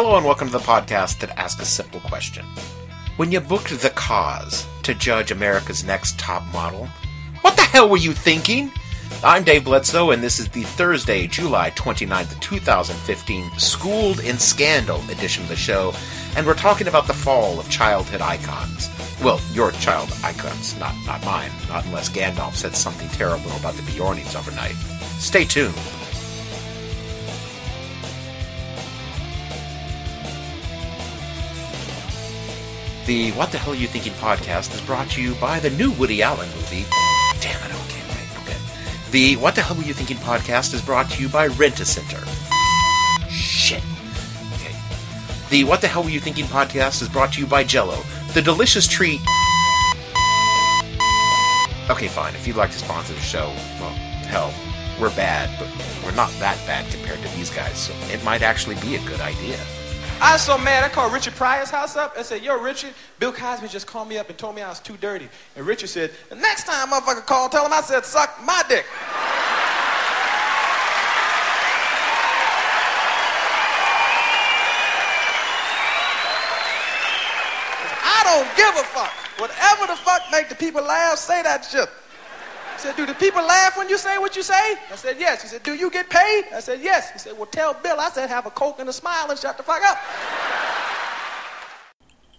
Hello and welcome to the podcast that asks a simple question. When you booked the Cos to judge America's next top model, what the hell were you thinking? I'm Dave Bledsoe, and this is the Thursday, July 29th, 2015, Schooled in Scandal edition of the show, and we're talking about the fall of childhood icons. Well, your child icons, not, not mine, not unless Gandalf said something terrible about the Beornings overnight. Stay tuned. The What the Hell Are You Thinking podcast is brought to you by the new Woody Allen movie. Damn it, okay, right, okay. The What the Hell Were You Thinking podcast is brought to you by Rent a Center. Shit. Okay. The What the Hell Were You Thinking podcast is brought to you by Jello, the delicious treat. Okay, fine. If you'd like to sponsor the show, well, hell, we're bad, but we're not that bad compared to these guys, so it might actually be a good idea. I was so mad, I called Richard Pryor's house up and said, Yo, Richard, Bill Cosby just called me up and told me I was too dirty. And Richard said, The next time motherfucker call, tell him I said, Suck my dick. I don't give a fuck. Whatever the fuck make the people laugh, say that shit. He said, do the people laugh when you say what you say? I said, yes. He said, do you get paid? I said, yes. He said, well, tell Bill. I said, have a Coke and a smile and shut the fuck up.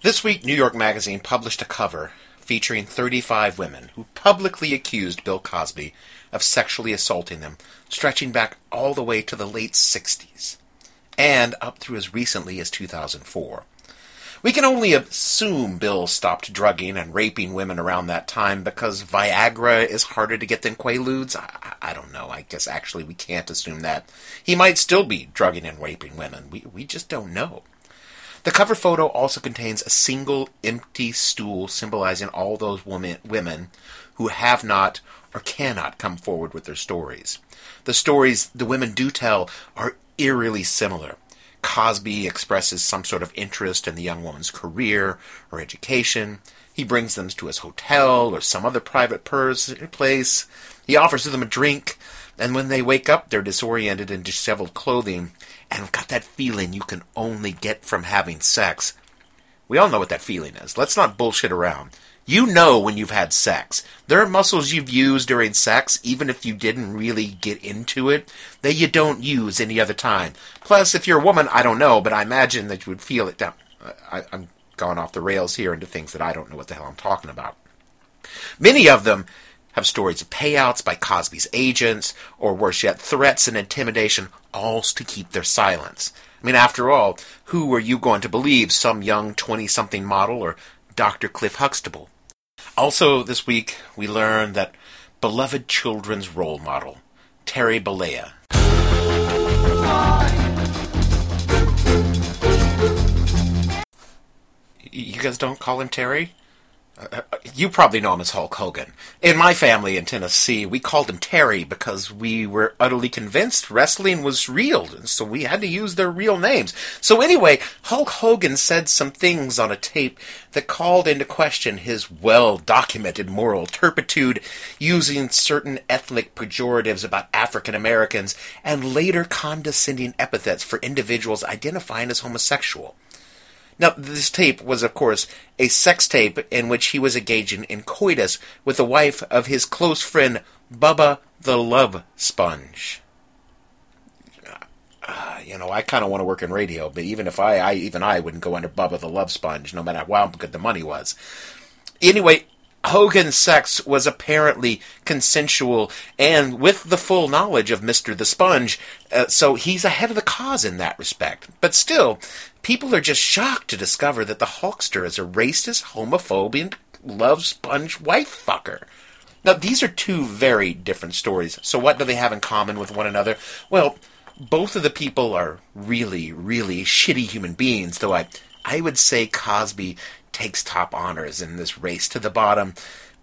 This week, New York Magazine published a cover featuring 35 women who publicly accused Bill Cosby of sexually assaulting them, stretching back all the way to the late 60s and up through as recently as 2004. We can only assume Bill stopped drugging and raping women around that time because Viagra is harder to get than Quaaludes. I, I don't know. I guess actually we can't assume that. He might still be drugging and raping women. We, we just don't know. The cover photo also contains a single empty stool symbolizing all those women, women who have not or cannot come forward with their stories. The stories the women do tell are eerily similar. Cosby expresses some sort of interest in the young woman's career or education. He brings them to his hotel or some other private pers- place. He offers them a drink, and when they wake up, they're disoriented in disheveled clothing and got that feeling you can only get from having sex. We all know what that feeling is. Let's not bullshit around. You know when you've had sex. There are muscles you've used during sex, even if you didn't really get into it, that you don't use any other time. Plus, if you're a woman, I don't know, but I imagine that you would feel it down. I, I'm going off the rails here into things that I don't know what the hell I'm talking about. Many of them have stories of payouts by Cosby's agents, or worse yet, threats and intimidation, all to keep their silence. I mean, after all, who are you going to believe? Some young 20 something model or Dr. Cliff Huxtable? Also, this week, we learned that beloved children's role model, Terry Bollea. You guys don't call him Terry? You probably know him as Hulk Hogan. In my family in Tennessee, we called him Terry because we were utterly convinced wrestling was real, and so we had to use their real names. So anyway, Hulk Hogan said some things on a tape that called into question his well-documented moral turpitude, using certain ethnic pejoratives about African Americans and later condescending epithets for individuals identifying as homosexual. Now, this tape was, of course, a sex tape in which he was engaging in coitus with the wife of his close friend, Bubba the Love Sponge. Uh, you know, I kind of want to work in radio, but even if I, I, even I wouldn't go under Bubba the Love Sponge, no matter how good the money was. Anyway, Hogan's sex was apparently consensual and with the full knowledge of Mr. the Sponge, uh, so he's ahead of the Cos in that respect. But still, people are just shocked to discover that the Hulkster is a racist, homophobic, love sponge wife fucker. Now, these are two very different stories. So, what do they have in common with one another? Well, both of the people are really, really shitty human beings, though I, I would say Cosby takes top honors in this race to the bottom.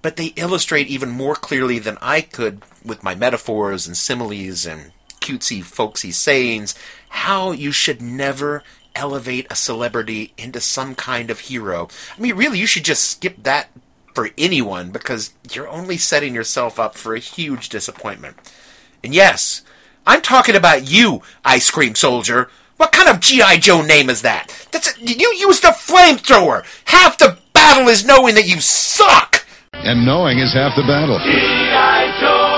But they illustrate even more clearly than I could with my metaphors and similes and cutesy, folksy sayings how you should never elevate a celebrity into some kind of hero. I mean, really, you should just skip that for anyone because you're only setting yourself up for a huge disappointment. And yes, I'm talking about you, Ice Cream Soldier. What kind of G.I. Joe name is that? That's a, you used a flamethrower. Half the battle is knowing that you suck. And knowing is half the battle. G.I. Joe.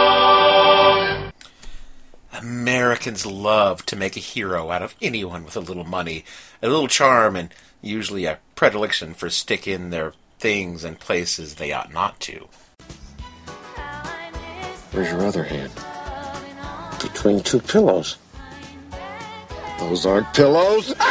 Americans love to make a hero out of anyone with a little money, a little charm, and usually a predilection for sticking their things in places they ought not to. Where's your other hand? Between two pillows. Those aren't pillows.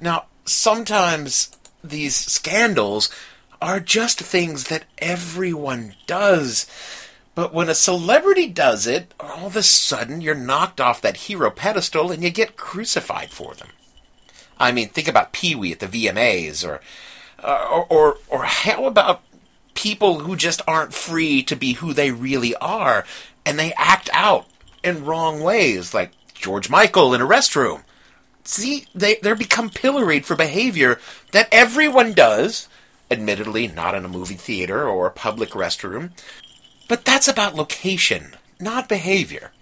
Now, sometimes these scandals are just things that everyone does. But when a celebrity does it, all of a sudden you're knocked off that hero pedestal and you get crucified for them. I mean, think about Pee Wee at the VMAs, or, uh, or, or, or how about people who just aren't free to be who they really are, and they act out in wrong ways, like George Michael in a restroom. See, they they become pilloried for behavior that everyone does, admittedly not in a movie theater or a public restroom, but that's about location, not behavior.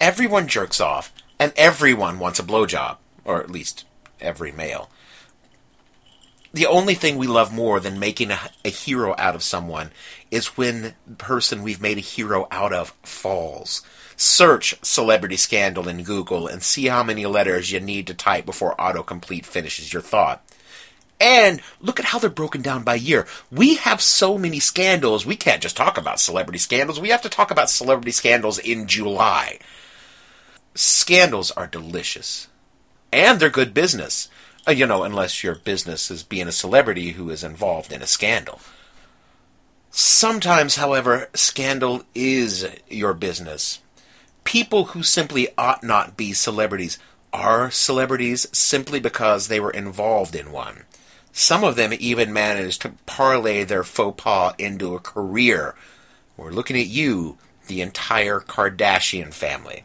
Everyone jerks off, and everyone wants a blowjob, or at least every male. The only thing we love more than making a, a hero out of someone is when the person we've made a hero out of falls. Search celebrity scandal in Google and see how many letters you need to type before autocomplete finishes your thought. And look at how they're broken down by year. We have so many scandals, we can't just talk about celebrity scandals. We have to talk about celebrity scandals in July. Scandals are delicious. And they're good business. Uh, you know, unless your business is being a celebrity who is involved in a scandal. Sometimes, however, scandal is your business. People who simply ought not be celebrities are celebrities simply because they were involved in one. Some of them even managed to parlay their faux pas into a career. We're looking at you, the entire Kardashian family,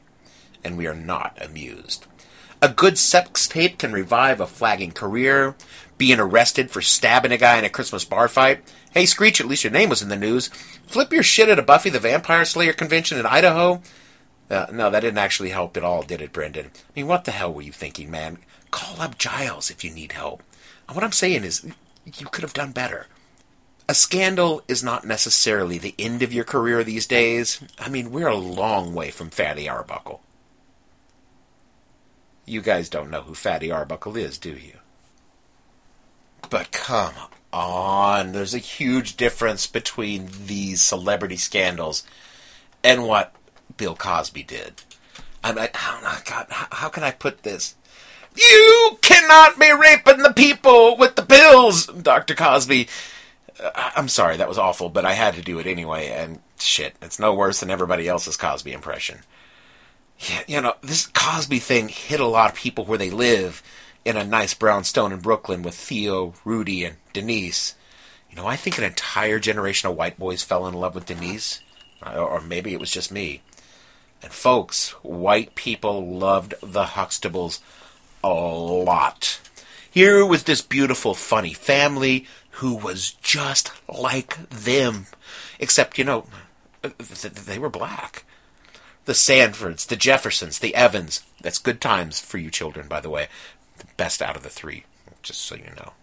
and we are not amused. A good sex tape can revive a flagging career. Being arrested for stabbing a guy in a Christmas bar fight. Hey, Screech, at least your name was in the news. Flip your shit at a Buffy the Vampire Slayer convention in Idaho. Uh, no, that didn't actually help at all, did it, Brendan? I mean, what the hell were you thinking, man? Call up Giles if you need help. And What I'm saying is, you could have done better. A scandal is not necessarily the end of your career these days. I mean, we're a long way from Fatty Arbuckle. You guys don't know who Fatty Arbuckle is, do you? But come on, there's a huge difference between these celebrity scandals and what Bill Cosby did. I'm like, oh God, how, how can I put this? You cannot be raping the people with the pills, Dr. Cosby. Uh, I'm sorry, that was awful, but I had to do it anyway, and shit, it's no worse than everybody else's Cosby impression. You know, this Cosby thing hit a lot of people where they live in a nice brownstone in Brooklyn with Theo, Rudy, and Denise. You know, I think an entire generation of white boys fell in love with Denise, uh, or maybe it was just me. And folks, white people loved the Huxtables a lot. Here was this beautiful, funny family who was just like them, except, you know, they were black. The Sanfords, the Jeffersons, the Evans. That's good times for you children, by the way. The best out of the three, just so you know.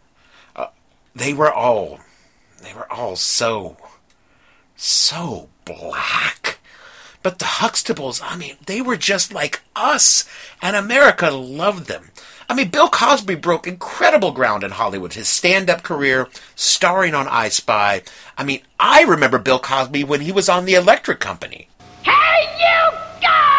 Uh, they were all, they were all so, so black. But the Huxtables, I mean, they were just like us, and America loved them. I mean, Bill Cosby broke incredible ground in Hollywood. His stand-up career, starring on I Spy. I mean, I remember Bill Cosby when he was on The Electric Company. Hey, you guys!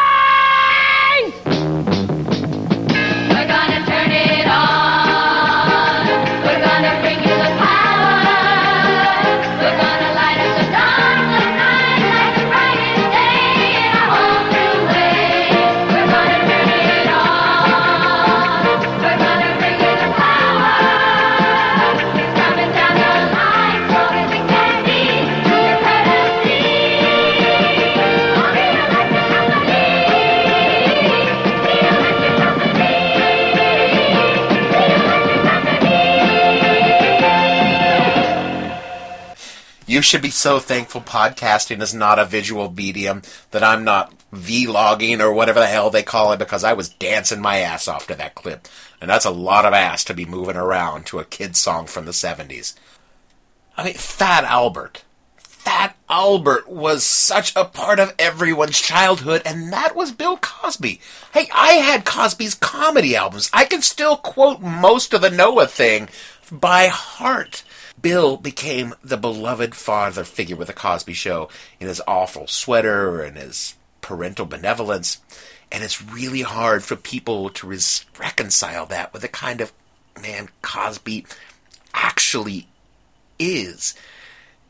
Should be so thankful podcasting is not a visual medium, that I'm not vlogging or whatever the hell they call it, because I was dancing my ass off to that clip. And that's a lot of ass to be moving around to a kid's song from the 70s. I mean, Fat Albert. Fat Albert was such a part of everyone's childhood, and that was Bill Cosby. Hey, I had Cosby's comedy albums. I can still quote most of the Noah thing by heart. Bill became the beloved father figure with the Cosby Show in his awful sweater and his parental benevolence. And it's really hard for people to res- reconcile that with the kind of man Cosby actually is.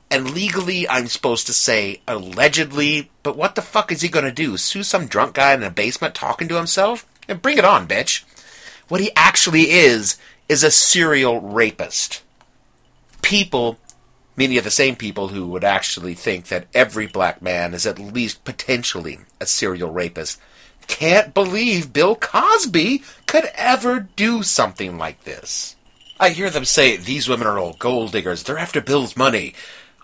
And legally, I'm supposed to say allegedly, but what the fuck is he gonna do? Sue some drunk guy in a basement talking to himself? And bring it on, bitch. What he actually is, is a serial rapist. People, many of the same people who would actually think that every black man is at least potentially a serial rapist, can't believe Bill Cosby could ever do something like this. I hear them say these women are all gold diggers, they're after Bill's money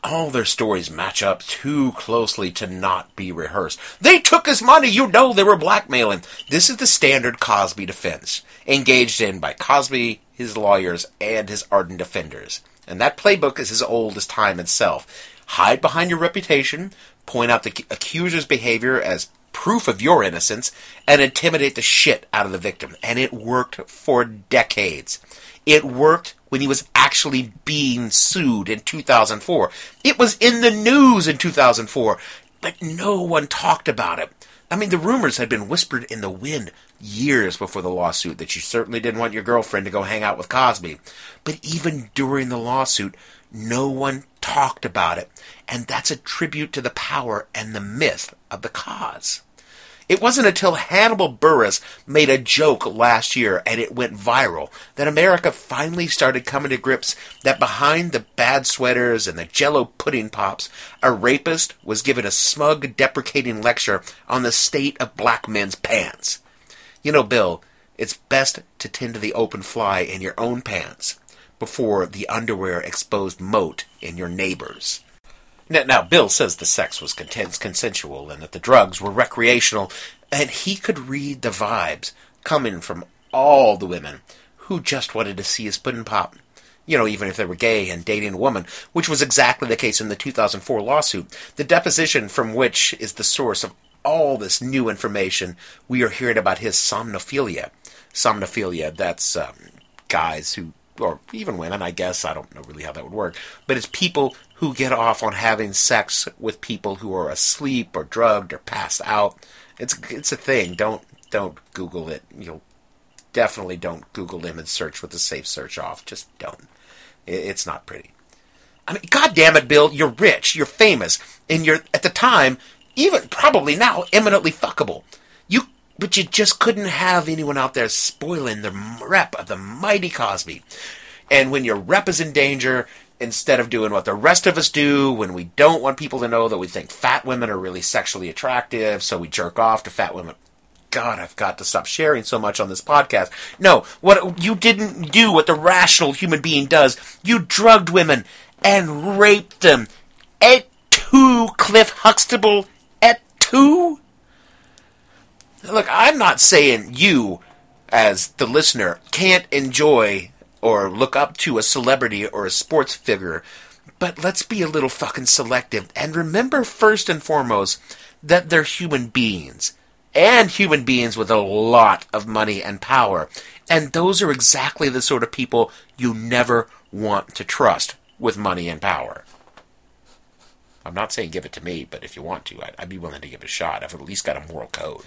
all their stories match up too closely to not be rehearsed. They took his money, you know they were blackmailing. This is the standard Cosby defense, engaged in by Cosby, his lawyers, and his ardent defenders. And that playbook is as old as time itself. Hide behind your reputation, point out the accuser's behavior as proof of your innocence, and intimidate the shit out of the victim. And it worked for decades. It worked when he was actually being sued in 2004. It was in the news in 2004, but no one talked about it. I mean, the rumors had been whispered in the wind years before the lawsuit that you certainly didn't want your girlfriend to go hang out with Cosby. But even during the lawsuit, no one talked about it, and that's a tribute to the power and the myth of the Cos. It wasn't until Hannibal Buress made a joke last year and it went viral that America finally started coming to grips that behind the bad sweaters and the jello pudding pops, a rapist was given a smug, deprecating lecture on the state of black men's pants. You know, Bill, it's best to tend to the open fly in your own pants before the underwear exposed moat in your neighbor's. Now, Bill says the sex was consensual and that the drugs were recreational, and he could read the vibes coming from all the women who just wanted to see his pudding pop. You know, even if they were gay and dating a woman, which was exactly the case in the 2004 lawsuit. The deposition from which is the source of all this new information we are hearing about his somnophilia. Somnophilia, that's um, guys who or even women, I guess. I don't know really how that would work. But it's people who get off on having sex with people who are asleep or drugged or passed out. It's it's a thing. Don't don't Google it. You'll definitely don't Google image search with the safe search off. Just don't. It's not pretty. I mean, God damn it, Bill, you're rich, you're famous, and you're at the time, even probably now, eminently fuckable. You but you just couldn't have anyone out there spoiling the rep of the mighty Cosby. And when your rep is in danger, instead of doing what the rest of us do when we don't want people to know that we think fat women are really sexually attractive, so we jerk off to fat women. God, I've got to stop sharing so much on this podcast. No, what you didn't do what the rational human being does. You drugged women and raped them. Et tu, Cliff Huxtable? Et tu? Look, I'm not saying you, as the listener, can't enjoy or look up to a celebrity or a sports figure, but let's be a little fucking selective and remember first and foremost that they're human beings. And human beings with a lot of money and power. And those are exactly the sort of people you never want to trust with money and power. I'm not saying give it to me, but if you want to, I'd, I'd be willing to give it a shot. I've at least got a moral code.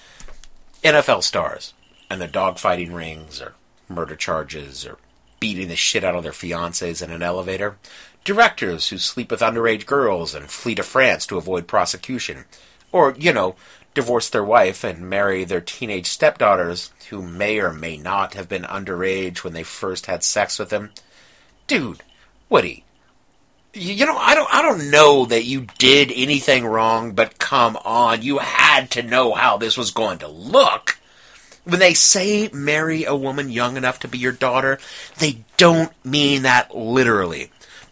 NFL stars and the dogfighting rings or murder charges or beating the shit out of their fiancées in an elevator. Directors who sleep with underage girls and flee to France to avoid prosecution. Or, you know, divorce their wife and marry their teenage stepdaughters who may or may not have been underage when they first had sex with them. Dude, Woody, you know, I don't, I don't know that you did anything wrong, but come on, you had to know how this was going to look. When they say marry a woman young enough to be your daughter, they don't mean that literally.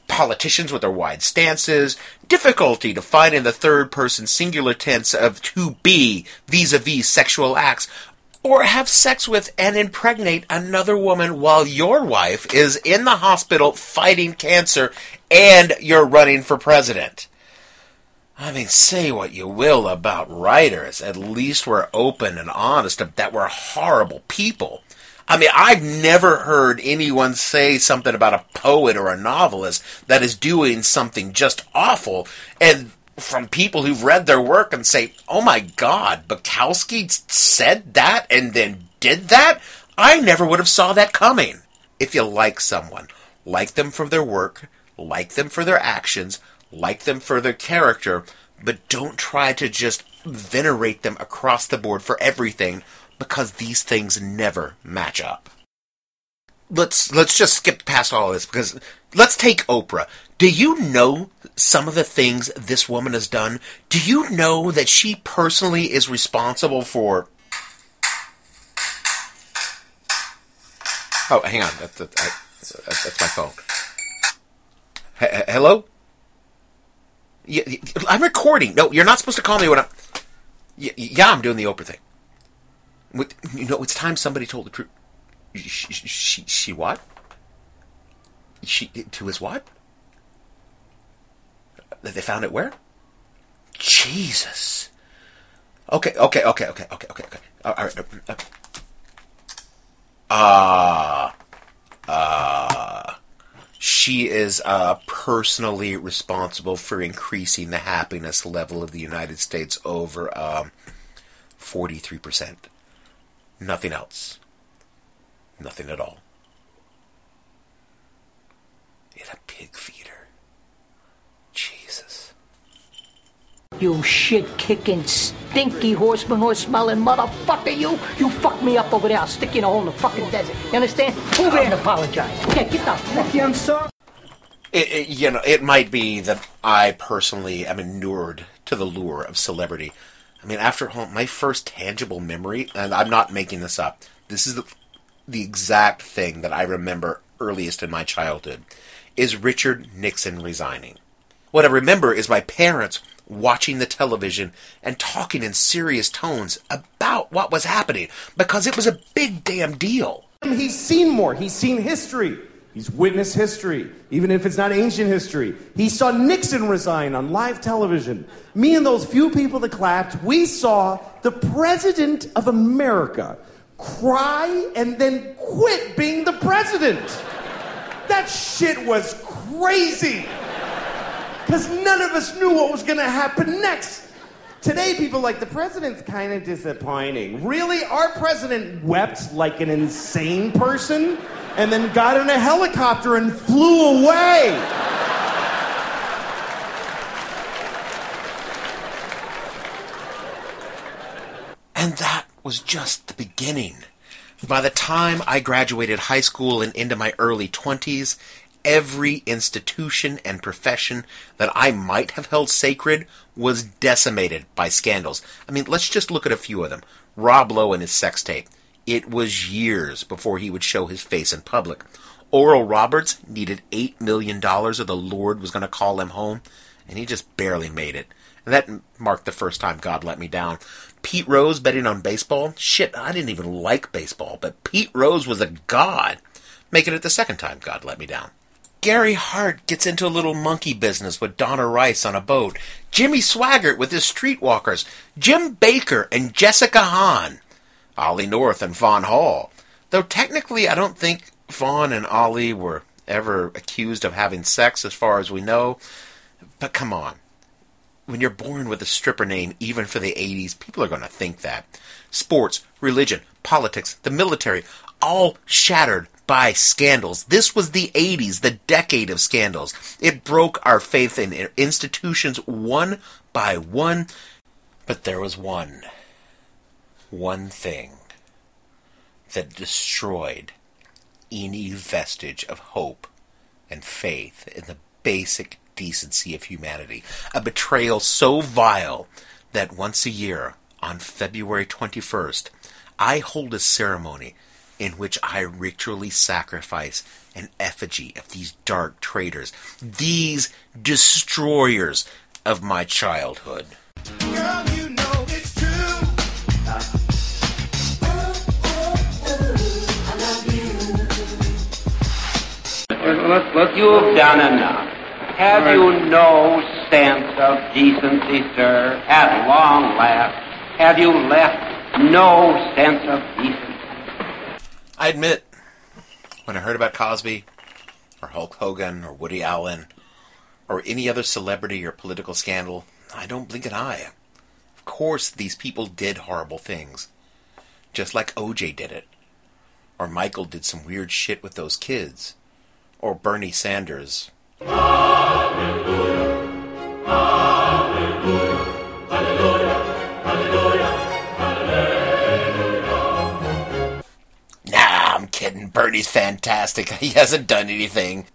politicians with their wide stances, difficulty defining the third person singular tense of to be vis a vis sexual acts, or have sex with and impregnate another woman while your wife is in the hospital fighting cancer and you're running for president. I mean, say what you will about writers. At least we're open and honest that we're horrible people. I mean, I've never heard anyone say something about a poet or a novelist that is doing something just awful, and from people who've read their work and say, "Oh my God, Bukowski said that and then did that." I never would have saw that coming. If you like someone, like them for their work, like them for their actions, like them for their character, but don't try to just venerate them across the board for everything because these things never match up. Let's let's just skip past all of this because let's take Oprah. Do you know some of the things this woman has done? Do you know that she personally is responsible for Oh, hang on. That's, that's, that's my phone. H- hello? Yeah, I'm recording. No, you're not supposed to call me when I'm. Yeah, I'm doing the Oprah thing. You know, it's time somebody told the truth. She, she, she what? She to his what? That They found it where? Jesus. Okay, okay, okay, okay, okay, okay, okay. All right. Ah. Uh, uh, she is uh, personally responsible for increasing the happiness level of the United States over um, 43%. Nothing else. Nothing at all. It's a pig feeder. Jesus. You shit kicking, stinky horseman horse smelling motherfucker, you! You fucked me up over there. I'll stick you in a hole in the fucking desert. You understand? Over here and apologize. Okay, get the fuck I'm sorry. It, it, you know, it might be that I personally am inured to the lure of celebrity. I mean, after all, my first tangible memory, and I'm not making this up, this is the, the exact thing that I remember earliest in my childhood, is Richard Nixon resigning. What I remember is my parents watching the television and talking in serious tones about what was happening because it was a big damn deal. He's seen more. He's seen history. He's witnessed history, even if it's not ancient history. He saw Nixon resign on live television. Me and those few people that clapped, we saw the President of America cry and then quit being the president. That shit was crazy because none of us knew what was going to happen next. Today, people like the president's kind of disappointing. Really? Our president wept like an insane person and then got in a helicopter and flew away. And that was just the beginning. By the time I graduated high school and into my early 20s, every institution and profession that I might have held sacred was decimated by scandals. I mean, let's just look at a few of them. Rob Lowe and his sex tape. It was years before he would show his face in public. Oral Roberts needed $8 million or the Lord was going to call him home, and he just barely made it. And that marked the first time God let me down. Pete Rose betting on baseball? Shit, I didn't even like baseball, but Pete Rose was a god. Making it the second time God let me down. Gary Hart gets into a little monkey business with Donna Rice on a boat. Jimmy Swaggart with his streetwalkers. Jim Bakker and Jessica Hahn. Ollie North and Fawn Hall. Though technically, I don't think Vaughn and Ollie were ever accused of having sex, as far as we know. But come on. When you're born with a stripper name, even for the 80s, people are going to think that. Sports, religion, politics, the military, all shattered by scandals. This was the 80s, the decade of scandals. It broke our faith in institutions one by one. But there was one one thing that destroyed any vestige of hope and faith in the basic decency of humanity. A betrayal so vile that once a year, on February 21st, I hold a ceremony in which I ritually sacrifice an effigy of these dark traitors, these destroyers of my childhood. Girl, you know it's true. Look, look, you've done enough. Have you no sense of decency, sir? At long last, have you left no sense of decency? I admit, when I heard about Cosby, or Hulk Hogan, or Woody Allen, or any other celebrity or political scandal, I don't blink an eye. Of course, these people did horrible things. Just like OJ did it. Or Michael did some weird shit with those kids. Or Bernie Sanders. Nah, I'm kidding. Bernie's fantastic. He hasn't done anything.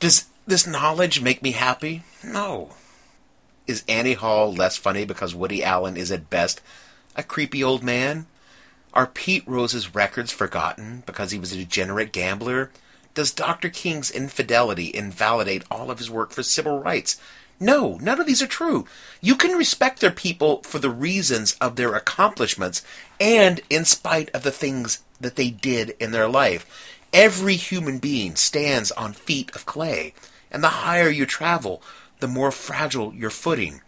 Does this knowledge make me happy? No. Is Annie Hall less funny because Woody Allen is at best a creepy old man? Are Pete Rose's records forgotten because he was a degenerate gambler? Does Dr. King's infidelity invalidate all of his work for civil rights? No, none of these are true. You can respect their people for the reasons of their accomplishments and in spite of the things that they did in their life. Every human being stands on feet of clay, and the higher you travel, the more fragile your footing.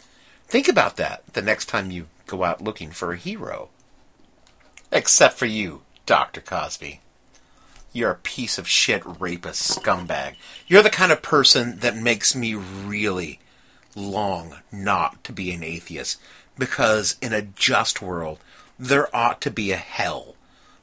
Think about that the next time you go out looking for a hero. Except for you, Dr. Cosby. You're a piece of shit rapist scumbag. You're the kind of person that makes me really long not to be an atheist. Because in a just world, there ought to be a hell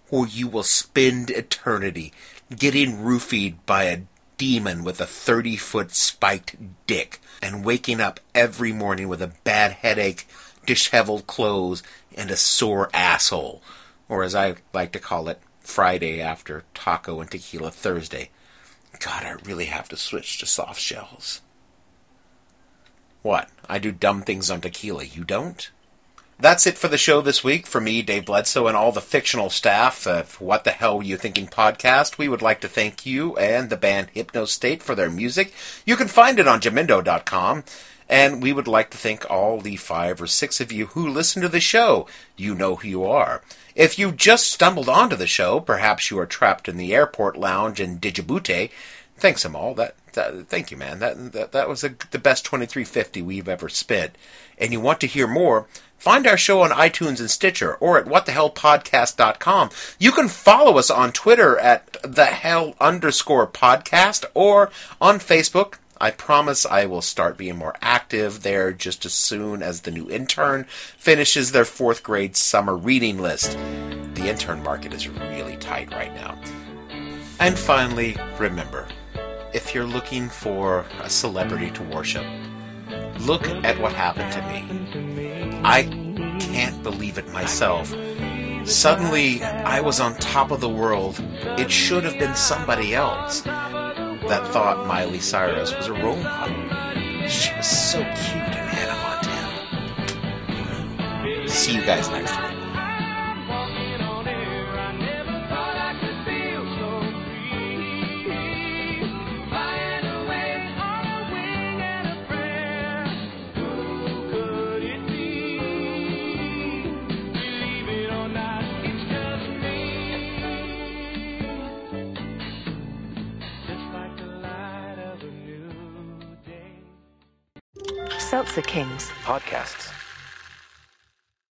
where you will spend eternity getting roofied by a demon with a 30 foot spiked dick and waking up every morning with a bad headache, disheveled clothes, and a sore asshole. Or as I like to call it, Friday after Taco and Tequila Thursday. God, I really have to switch to soft shells. What? I do dumb things on tequila. You don't? That's it for the show this week. For me, Dave Bledsoe, and all the fictional staff of What the Hell Were You Thinking podcast, we would like to thank you and the band Hypnostate for their music. You can find it on Jamendo.com. And we would like to thank all the five or six of you who listen to the show. You know who you are. If you just stumbled onto the show, perhaps you are trapped in the airport lounge in Djibouti. Thanks, Amal. That, that thank you, man. That that, that was a, the best twenty three fifty we've ever spent. And you want to hear more? Find our show on iTunes and Stitcher or at whatthehellpodcast.com. You can follow us on Twitter at the hell underscore podcast or on Facebook. I promise I will start being more active there just as soon as the new intern finishes their fourth grade summer reading list. The intern market is really tight right now. And finally, remember if you're looking for a celebrity to worship, look at what happened to me. I can't believe it myself. Suddenly, I was on top of the world. It should have been somebody else that thought Miley Cyrus was a role model. She was so cute in Hannah Montana. See you guys next week. Kings. Podcasts.